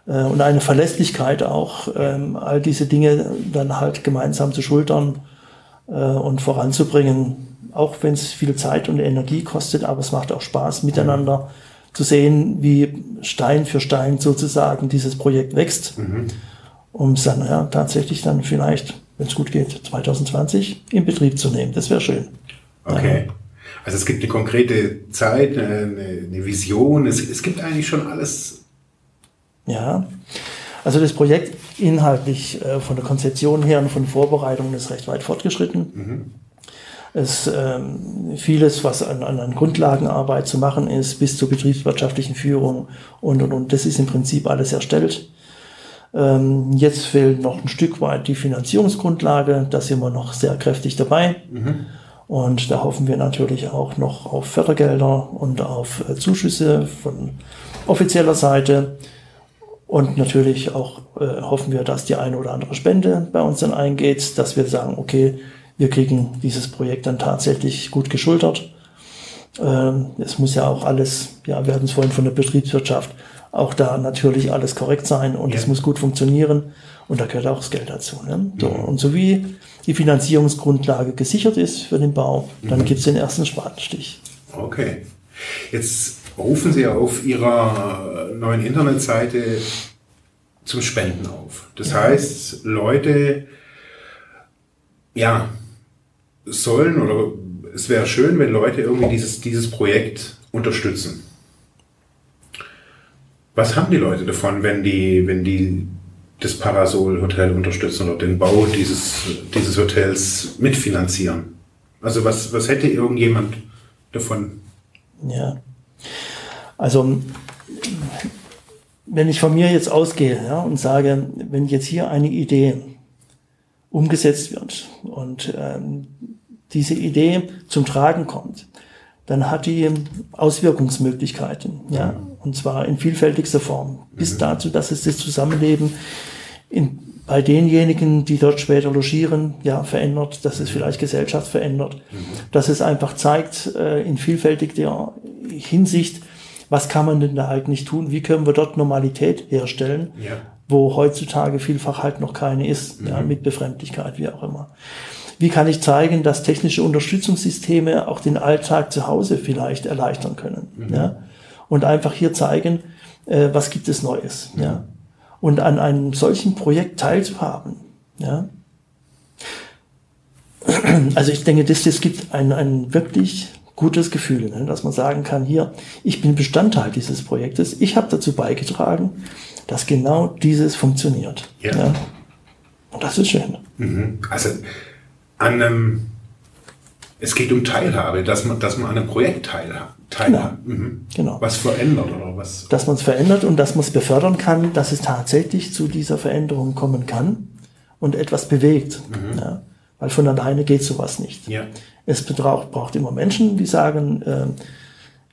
Äh, und eine Verlässlichkeit auch, ähm, all diese Dinge dann halt gemeinsam zu schultern äh, und voranzubringen, auch wenn es viel Zeit und Energie kostet, aber es macht auch Spaß, miteinander mhm. zu sehen, wie Stein für Stein sozusagen dieses Projekt wächst, mhm. um es dann ja, tatsächlich dann vielleicht wenn es gut geht, 2020 in Betrieb zu nehmen. Das wäre schön. Okay. Also es gibt eine konkrete Zeit, eine, eine Vision, es, es gibt eigentlich schon alles. Ja, also das Projekt inhaltlich äh, von der Konzeption her und von Vorbereitungen ist recht weit fortgeschritten. Mhm. Es ähm, vieles, was an, an Grundlagenarbeit zu machen ist, bis zur betriebswirtschaftlichen Führung und und und, das ist im Prinzip alles erstellt. Ähm, jetzt fehlt noch ein Stück weit die Finanzierungsgrundlage. Da sind wir noch sehr kräftig dabei. Mhm. Und da hoffen wir natürlich auch noch auf Fördergelder und auf äh, Zuschüsse von offizieller Seite. Und natürlich auch äh, hoffen wir, dass die eine oder andere Spende bei uns dann eingeht, dass wir sagen, okay, wir kriegen dieses Projekt dann tatsächlich gut geschultert. Ähm, es muss ja auch alles, ja, wir hatten es vorhin von der Betriebswirtschaft, auch da natürlich alles korrekt sein und ja. es muss gut funktionieren und da gehört auch das Geld dazu. Ne? So, mhm. Und so wie die Finanzierungsgrundlage gesichert ist für den Bau, dann mhm. gibt es den ersten Spatenstich. Okay. Jetzt rufen Sie auf Ihrer neuen Internetseite zum Spenden auf. Das ja. heißt, Leute, ja, sollen oder es wäre schön, wenn Leute irgendwie dieses, dieses Projekt unterstützen. Was haben die Leute davon, wenn die, wenn die das Parasol Hotel unterstützen oder den Bau dieses, dieses Hotels mitfinanzieren? Also was, was hätte irgendjemand davon? Ja. Also wenn ich von mir jetzt ausgehe ja, und sage, wenn jetzt hier eine Idee umgesetzt wird und ähm, diese Idee zum Tragen kommt, dann hat die Auswirkungsmöglichkeiten, ja, und zwar in vielfältigster Form, bis mhm. dazu, dass es das Zusammenleben in, bei denjenigen, die dort später logieren, ja, verändert, dass es vielleicht Gesellschaft verändert, mhm. dass es einfach zeigt, äh, in vielfältiger Hinsicht, was kann man denn da eigentlich tun, wie können wir dort Normalität herstellen, ja. wo heutzutage vielfach halt noch keine ist, mhm. ja, mit Befremdlichkeit, wie auch immer. Wie kann ich zeigen, dass technische Unterstützungssysteme auch den Alltag zu Hause vielleicht erleichtern können? Mhm. Ja? Und einfach hier zeigen, äh, was gibt es Neues? Mhm. Ja? Und an einem solchen Projekt teilzuhaben. Ja? Also ich denke, das, das gibt ein, ein wirklich gutes Gefühl, ne? dass man sagen kann, hier, ich bin Bestandteil dieses Projektes, ich habe dazu beigetragen, dass genau dieses funktioniert. Ja. ja? Und das ist schön. Mhm. Also an einem, es geht um Teilhabe, dass man, dass man an einem Projekt teilhat. Teilhabe. Genau. Mhm. genau. Was verändert oder was? Dass man es verändert und dass man es befördern kann, dass es tatsächlich zu dieser Veränderung kommen kann und etwas bewegt. Mhm. Ja? Weil von alleine geht sowas nicht. Ja. Es braucht, braucht immer Menschen, die sagen, äh,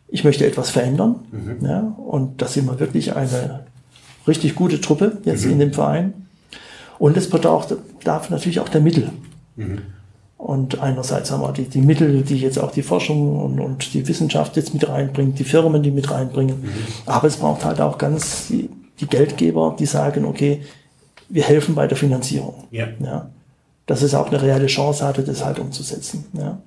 ich möchte etwas verändern. Mhm. Ja? Und das sind wir wirklich eine richtig gute Truppe jetzt mhm. in dem Verein. Und es bedarf, darf natürlich auch der Mittel. Und einerseits haben wir die, die Mittel, die jetzt auch die Forschung und, und die Wissenschaft jetzt mit reinbringt, die Firmen, die mit reinbringen. Mhm. Aber es braucht halt auch ganz die, die, Geldgeber, die sagen, okay, wir helfen bei der Finanzierung. Ja. ja. Dass es auch eine reelle Chance hatte, das halt umzusetzen. Ja.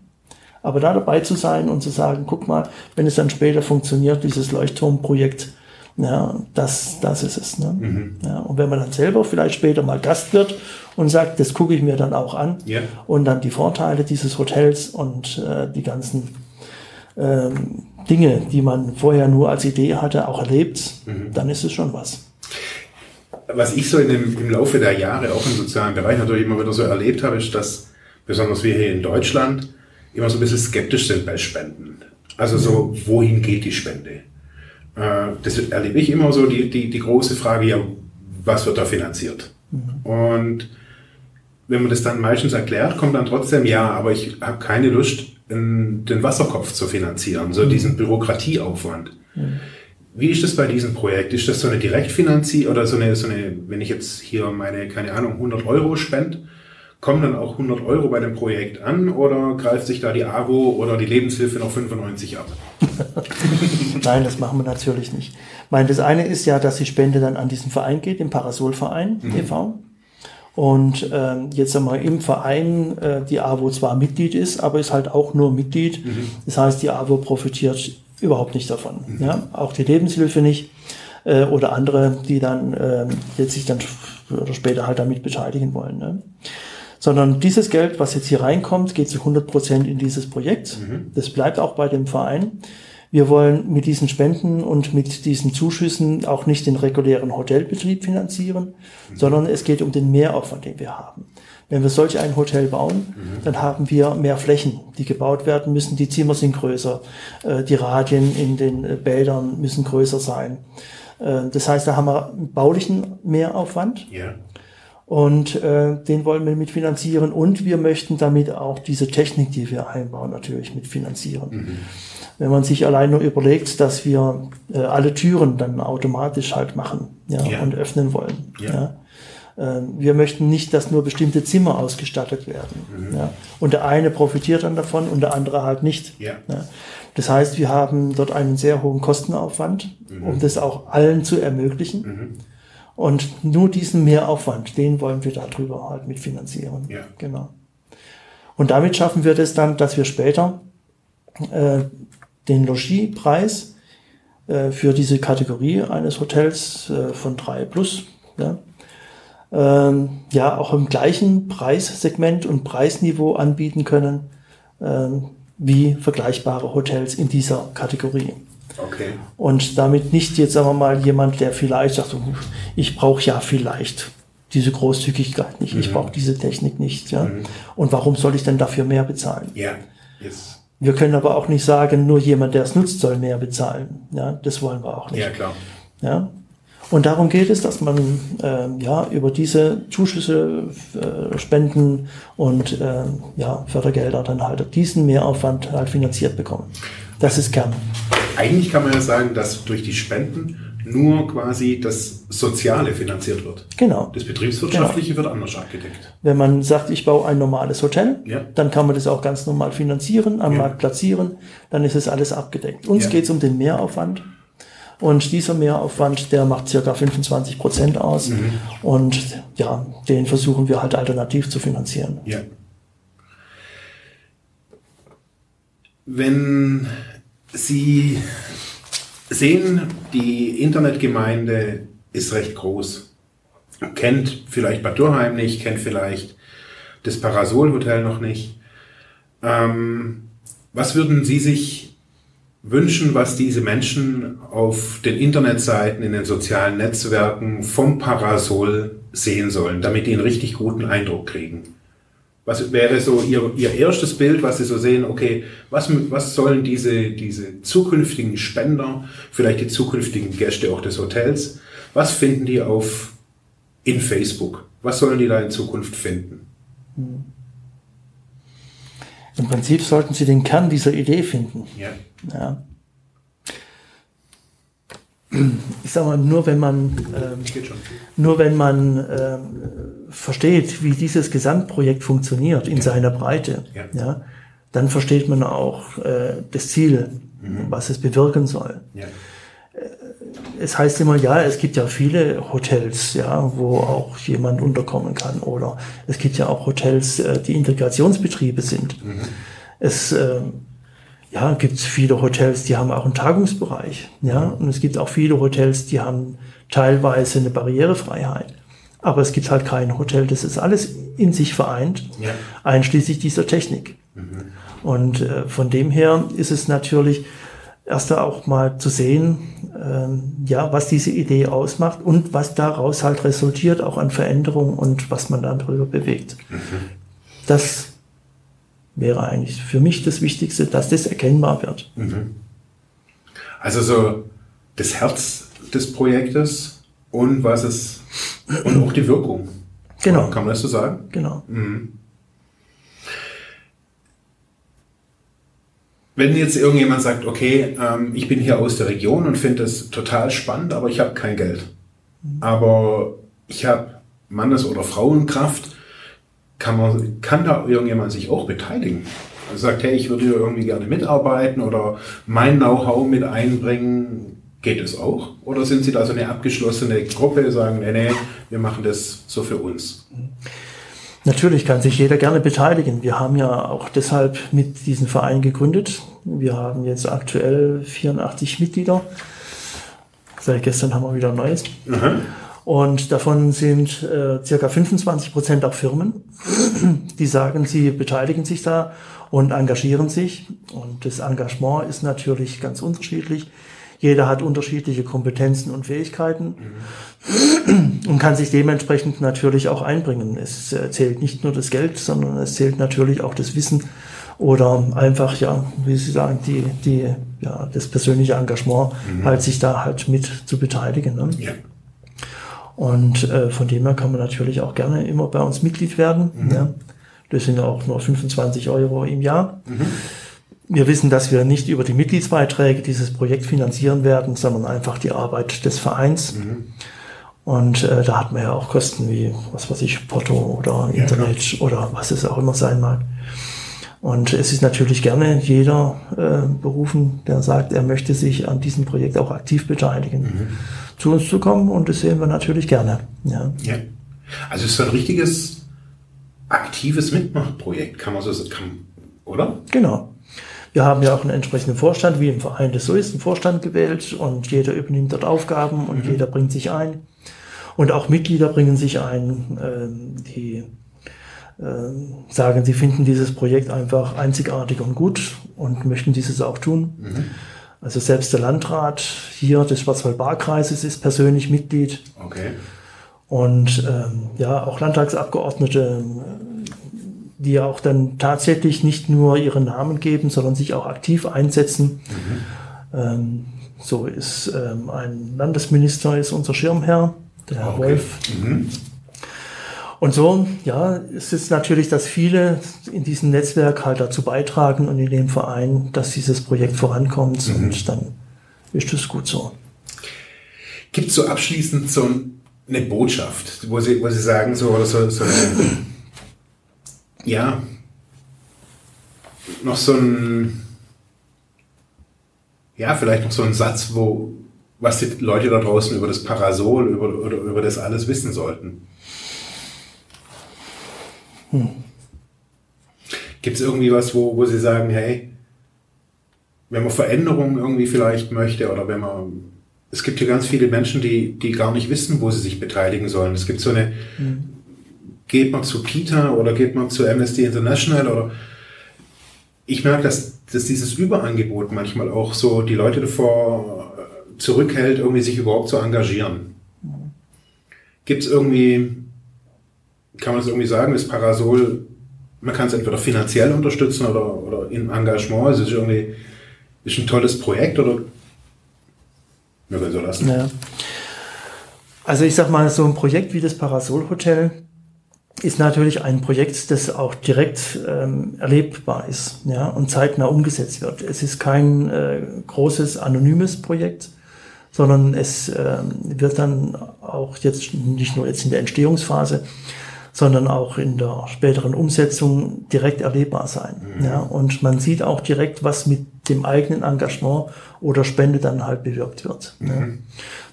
Aber da dabei zu sein und zu sagen, guck mal, wenn es dann später funktioniert, dieses Leuchtturmprojekt, ja, das, das ist es. Ne? Mhm. Ja, und wenn man dann selber vielleicht später mal Gast wird und sagt, das gucke ich mir dann auch an yeah. und dann die Vorteile dieses Hotels und äh, die ganzen ähm, Dinge, die man vorher nur als Idee hatte, auch erlebt, mhm. dann ist es schon was. Was ich so dem, im Laufe der Jahre auch im sozialen Bereich natürlich immer wieder so erlebt habe, ist, dass besonders wir hier in Deutschland immer so ein bisschen skeptisch sind bei Spenden. Also so, wohin geht die Spende? Äh, das erlebe ich immer so, die, die, die große Frage, ja, was wird da finanziert? Mhm. Und wenn man das dann meistens erklärt, kommt dann trotzdem, ja, aber ich habe keine Lust, den Wasserkopf zu finanzieren, so mhm. diesen Bürokratieaufwand. Mhm. Wie ist das bei diesem Projekt? Ist das so eine Direktfinanzierung oder so eine, so eine, wenn ich jetzt hier meine, keine Ahnung, 100 Euro spende, Kommen dann auch 100 Euro bei dem Projekt an oder greift sich da die AWO oder die Lebenshilfe noch 95 ab? Nein, das machen wir natürlich nicht. Ich meine, das eine ist ja, dass die Spende dann an diesen Verein geht, den Parasolverein mhm. e.V. Und ähm, jetzt einmal im Verein äh, die AWO zwar Mitglied ist, aber ist halt auch nur Mitglied. Mhm. Das heißt, die AWO profitiert überhaupt nicht davon. Mhm. Ja? Auch die Lebenshilfe nicht äh, oder andere, die dann äh, jetzt sich dann oder später halt damit beteiligen wollen. Ne? Sondern dieses Geld, was jetzt hier reinkommt, geht zu 100 Prozent in dieses Projekt. Mhm. Das bleibt auch bei dem Verein. Wir wollen mit diesen Spenden und mit diesen Zuschüssen auch nicht den regulären Hotelbetrieb finanzieren, mhm. sondern es geht um den Mehraufwand, den wir haben. Wenn wir solch ein Hotel bauen, mhm. dann haben wir mehr Flächen, die gebaut werden müssen. Die Zimmer sind größer, äh, die Radien in den äh, Bädern müssen größer sein. Äh, das heißt, da haben wir einen baulichen Mehraufwand. Ja. Und äh, den wollen wir mitfinanzieren. Und wir möchten damit auch diese Technik, die wir einbauen, natürlich mitfinanzieren. Mhm. Wenn man sich allein nur überlegt, dass wir äh, alle Türen dann automatisch halt machen ja, ja. und öffnen wollen. Ja. Äh, wir möchten nicht, dass nur bestimmte Zimmer ausgestattet werden. Mhm. Ja. Und der eine profitiert dann davon und der andere halt nicht. Ja. Ja. Das heißt, wir haben dort einen sehr hohen Kostenaufwand, mhm. um das auch allen zu ermöglichen. Und nur diesen Mehraufwand, den wollen wir darüber halt mitfinanzieren. Ja. Genau. Und damit schaffen wir das dann, dass wir später äh, den Logiepreis äh, für diese Kategorie eines Hotels äh, von 3 plus, ja, ähm, ja, auch im gleichen Preissegment und Preisniveau anbieten können, ähm, wie vergleichbare Hotels in dieser Kategorie. Okay. Und damit nicht jetzt, sagen wir mal, jemand, der vielleicht sagt, ich brauche ja vielleicht diese Großzügigkeit nicht, mhm. ich brauche diese Technik nicht. Ja? Mhm. Und warum soll ich denn dafür mehr bezahlen? Ja. Yes. Wir können aber auch nicht sagen, nur jemand, der es nutzt, soll mehr bezahlen. Ja, das wollen wir auch nicht. Ja, klar. Ja, und darum geht es, dass man äh, ja über diese Zuschüsse, äh, Spenden und äh, ja, Fördergelder dann halt diesen Mehraufwand halt finanziert bekommen. Das ist Kern. Eigentlich kann man ja sagen, dass durch die Spenden nur quasi das Soziale finanziert wird. Genau. Das Betriebswirtschaftliche genau. wird anders abgedeckt. Wenn man sagt, ich baue ein normales Hotel, ja. dann kann man das auch ganz normal finanzieren, am ja. Markt platzieren, dann ist es alles abgedeckt. Uns ja. geht es um den Mehraufwand. Und dieser Mehraufwand, der macht circa 25 Prozent aus. Mhm. Und ja, den versuchen wir halt alternativ zu finanzieren. Ja. Wenn Sie sehen, die Internetgemeinde ist recht groß. Kennt vielleicht Bad Dürheim nicht, kennt vielleicht das Parasol Hotel noch nicht. Ähm, was würden Sie sich wünschen, was diese Menschen auf den Internetseiten, in den sozialen Netzwerken vom Parasol sehen sollen, damit die einen richtig guten Eindruck kriegen? Was wäre so ihr, ihr erstes Bild, was Sie so sehen, okay, was, was sollen diese, diese zukünftigen Spender, vielleicht die zukünftigen Gäste auch des Hotels, was finden die auf in Facebook? Was sollen die da in Zukunft finden? Hm. Im Prinzip sollten Sie den Kern dieser Idee finden. Ja. ja. Ich sage mal, nur wenn man, ähm, nur wenn man ähm, versteht, wie dieses Gesamtprojekt funktioniert in ja. seiner Breite, ja. ja. dann versteht man auch äh, das Ziel, mhm. was es bewirken soll. Ja es heißt immer, ja, es gibt ja viele Hotels, ja, wo auch jemand unterkommen kann. Oder es gibt ja auch Hotels, äh, die Integrationsbetriebe sind. Mhm. Es äh, ja, gibt viele Hotels, die haben auch einen Tagungsbereich. Ja, mhm. und es gibt auch viele Hotels, die haben teilweise eine Barrierefreiheit. Aber es gibt halt kein Hotel, das ist alles in sich vereint, ja. einschließlich dieser Technik. Mhm. Und äh, von dem her ist es natürlich, erst auch mal zu sehen, ähm, ja, was diese Idee ausmacht und was daraus halt resultiert, auch an Veränderungen und was man dann darüber bewegt. Mhm. Das wäre eigentlich für mich das Wichtigste, dass das erkennbar wird. Mhm. Also so das Herz des Projektes und was es und auch die Wirkung. Genau. Kann man das so sagen? Genau. Mhm. Wenn jetzt irgendjemand sagt, okay, ähm, ich bin hier aus der Region und finde das total spannend, aber ich habe kein Geld. Aber ich habe Mannes- oder Frauenkraft, kann, man, kann da irgendjemand sich auch beteiligen? Also sagt, hey, ich würde hier irgendwie gerne mitarbeiten oder mein Know-how mit einbringen. Geht es auch? Oder sind Sie da so eine abgeschlossene Gruppe, sagen, nee, nee, wir machen das so für uns? Natürlich kann sich jeder gerne beteiligen. Wir haben ja auch deshalb mit diesem Verein gegründet. Wir haben jetzt aktuell 84 Mitglieder. Seit gestern haben wir wieder ein neues. Mhm. Und davon sind äh, circa 25 Prozent auch Firmen, die sagen, sie beteiligen sich da und engagieren sich. Und das Engagement ist natürlich ganz unterschiedlich. Jeder hat unterschiedliche Kompetenzen und Fähigkeiten mhm. und kann sich dementsprechend natürlich auch einbringen. Es zählt nicht nur das Geld, sondern es zählt natürlich auch das Wissen oder einfach, ja, wie Sie sagen, die, die, ja, das persönliche Engagement, mhm. halt sich da halt mit zu beteiligen. Ne? Ja. Und äh, von dem her kann man natürlich auch gerne immer bei uns Mitglied werden. Mhm. Ja. Das sind auch nur 25 Euro im Jahr. Mhm. Wir wissen, dass wir nicht über die Mitgliedsbeiträge dieses Projekt finanzieren werden, sondern einfach die Arbeit des Vereins. Mhm. Und äh, da hat man ja auch Kosten wie, was weiß ich, Porto oder Internet ja, oder was es auch immer sein mag. Und es ist natürlich gerne jeder äh, berufen, der sagt, er möchte sich an diesem Projekt auch aktiv beteiligen, mhm. zu uns zu kommen und das sehen wir natürlich gerne. Ja. ja. Also es ist ein richtiges aktives Mitmachprojekt, kann man so sagen, oder? Genau. Wir haben ja auch einen entsprechenden Vorstand, wie im Verein das so ist, einen Vorstand gewählt und jeder übernimmt dort Aufgaben und mhm. jeder bringt sich ein. Und auch Mitglieder bringen sich ein, äh, die äh, sagen, sie finden dieses Projekt einfach einzigartig und gut und möchten dieses auch tun. Mhm. Also selbst der Landrat hier des Schwarzwald-Baar-Kreises ist persönlich Mitglied. Okay. Und ähm, ja, auch Landtagsabgeordnete, die ja auch dann tatsächlich nicht nur ihren Namen geben, sondern sich auch aktiv einsetzen. Mhm. Ähm, so ist ähm, ein Landesminister ist unser Schirmherr der Herr okay. Wolf. Mhm. Und so, ja, es ist natürlich, dass viele in diesem Netzwerk halt dazu beitragen und in dem Verein, dass dieses Projekt vorankommt mhm. und dann ist es gut so. Gibt es so abschließend so eine Botschaft, wo Sie, wo Sie sagen, so, oder so, so eine, ja, noch so ein, ja, vielleicht noch so ein Satz, wo, was die Leute da draußen über das Parasol, über, oder über das alles wissen sollten. Hm. Gibt es irgendwie was, wo, wo Sie sagen, hey, wenn man Veränderungen irgendwie vielleicht möchte oder wenn man, es gibt ja ganz viele Menschen, die, die gar nicht wissen, wo sie sich beteiligen sollen. Es gibt so eine, hm. Geht man zu PETA oder geht man zu Amnesty International oder ich merke, dass, dass dieses Überangebot manchmal auch so die Leute davor zurückhält, irgendwie sich überhaupt zu engagieren. Gibt es irgendwie, kann man es irgendwie sagen, das Parasol, man kann es entweder finanziell unterstützen oder, oder im Engagement, es ist irgendwie ist ein tolles Projekt oder wir können so lassen. Ja. Also ich sag mal, so ein Projekt wie das Parasol Hotel ist natürlich ein Projekt, das auch direkt ähm, erlebbar ist ja, und zeitnah umgesetzt wird. Es ist kein äh, großes, anonymes Projekt, sondern es äh, wird dann auch jetzt nicht nur jetzt in der Entstehungsphase, sondern auch in der späteren Umsetzung direkt erlebbar sein. Mhm. Ja, und man sieht auch direkt, was mit dem eigenen Engagement oder Spende dann halt bewirkt wird. Mhm. Ja.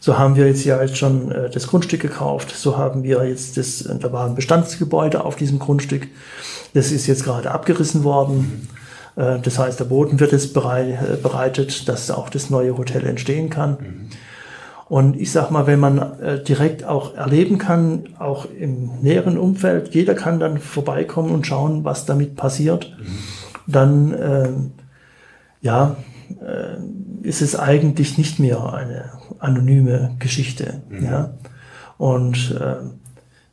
So haben wir jetzt ja jetzt schon äh, das Grundstück gekauft, so haben wir jetzt das, da war ein Bestandsgebäude auf diesem Grundstück, das ist jetzt gerade abgerissen worden. Mhm äh, das heißt, der Boden wird jetzt äh, bereitet, dass auch das neue Hotel entstehen kann. Mhm. Und ich sag mal, wenn man äh, direkt auch erleben kann, auch im näheren Umfeld, jeder kann dann vorbeikommen und schauen, was damit passiert, mhm. dann äh, ja, äh, ist es eigentlich nicht mehr eine anonyme Geschichte. Mhm. Ja? Und äh,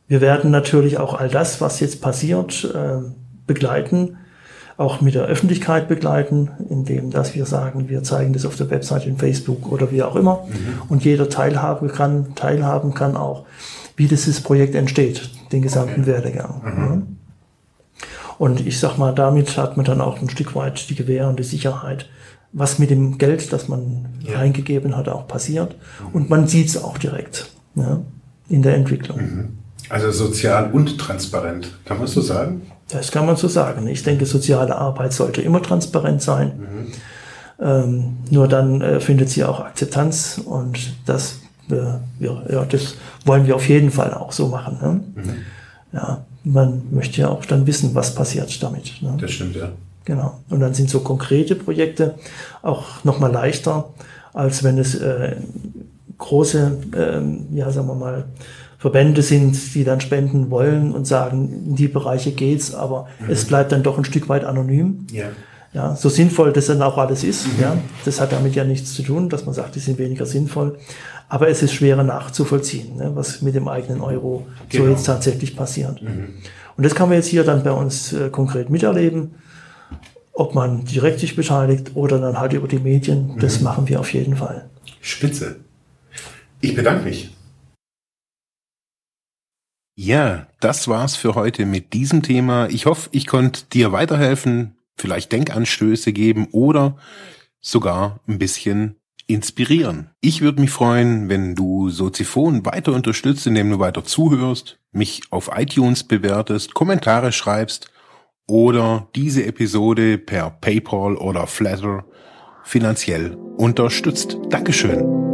wir werden natürlich auch all das, was jetzt passiert, äh, begleiten auch mit der Öffentlichkeit begleiten, indem dass wir sagen, wir zeigen das auf der Website, in Facebook oder wie auch immer. Mhm. Und jeder teilhaben kann, teilhaben kann auch, wie dieses Projekt entsteht, den gesamten okay. Werdegang. Mhm. Und ich sag mal, damit hat man dann auch ein Stück weit die Gewähr und die Sicherheit, was mit dem Geld, das man ja. reingegeben hat, auch passiert. Und man sieht es auch direkt ja, in der Entwicklung. Mhm. Also sozial und transparent, kann man so sagen? Das kann man so sagen. Ich denke, soziale Arbeit sollte immer transparent sein. Mhm. Ähm, nur dann äh, findet sie auch Akzeptanz und das, äh, ja, ja, das wollen wir auf jeden Fall auch so machen. Ne? Mhm. Ja, man möchte ja auch dann wissen, was passiert damit. Ne? Das stimmt, ja. Genau. Und dann sind so konkrete Projekte auch nochmal leichter, als wenn es äh, große, äh, ja, sagen wir mal, Verbände sind, die dann spenden wollen und sagen, in die Bereiche geht's, aber mhm. es bleibt dann doch ein Stück weit anonym. Ja. Ja, so sinnvoll das dann auch alles ist, mhm. ja, das hat damit ja nichts zu tun, dass man sagt, die sind weniger sinnvoll. Aber es ist schwerer nachzuvollziehen, ne, was mit dem eigenen Euro genau. so jetzt tatsächlich passiert. Mhm. Und das kann man jetzt hier dann bei uns äh, konkret miterleben, ob man direkt sich beteiligt oder dann halt über die Medien. Das mhm. machen wir auf jeden Fall. Spitze. Ich bedanke mich. Ja, das war's für heute mit diesem Thema. Ich hoffe, ich konnte dir weiterhelfen, vielleicht Denkanstöße geben oder sogar ein bisschen inspirieren. Ich würde mich freuen, wenn du Soziphon weiter unterstützt, indem du weiter zuhörst, mich auf iTunes bewertest, Kommentare schreibst oder diese Episode per PayPal oder Flatter finanziell unterstützt. Dankeschön.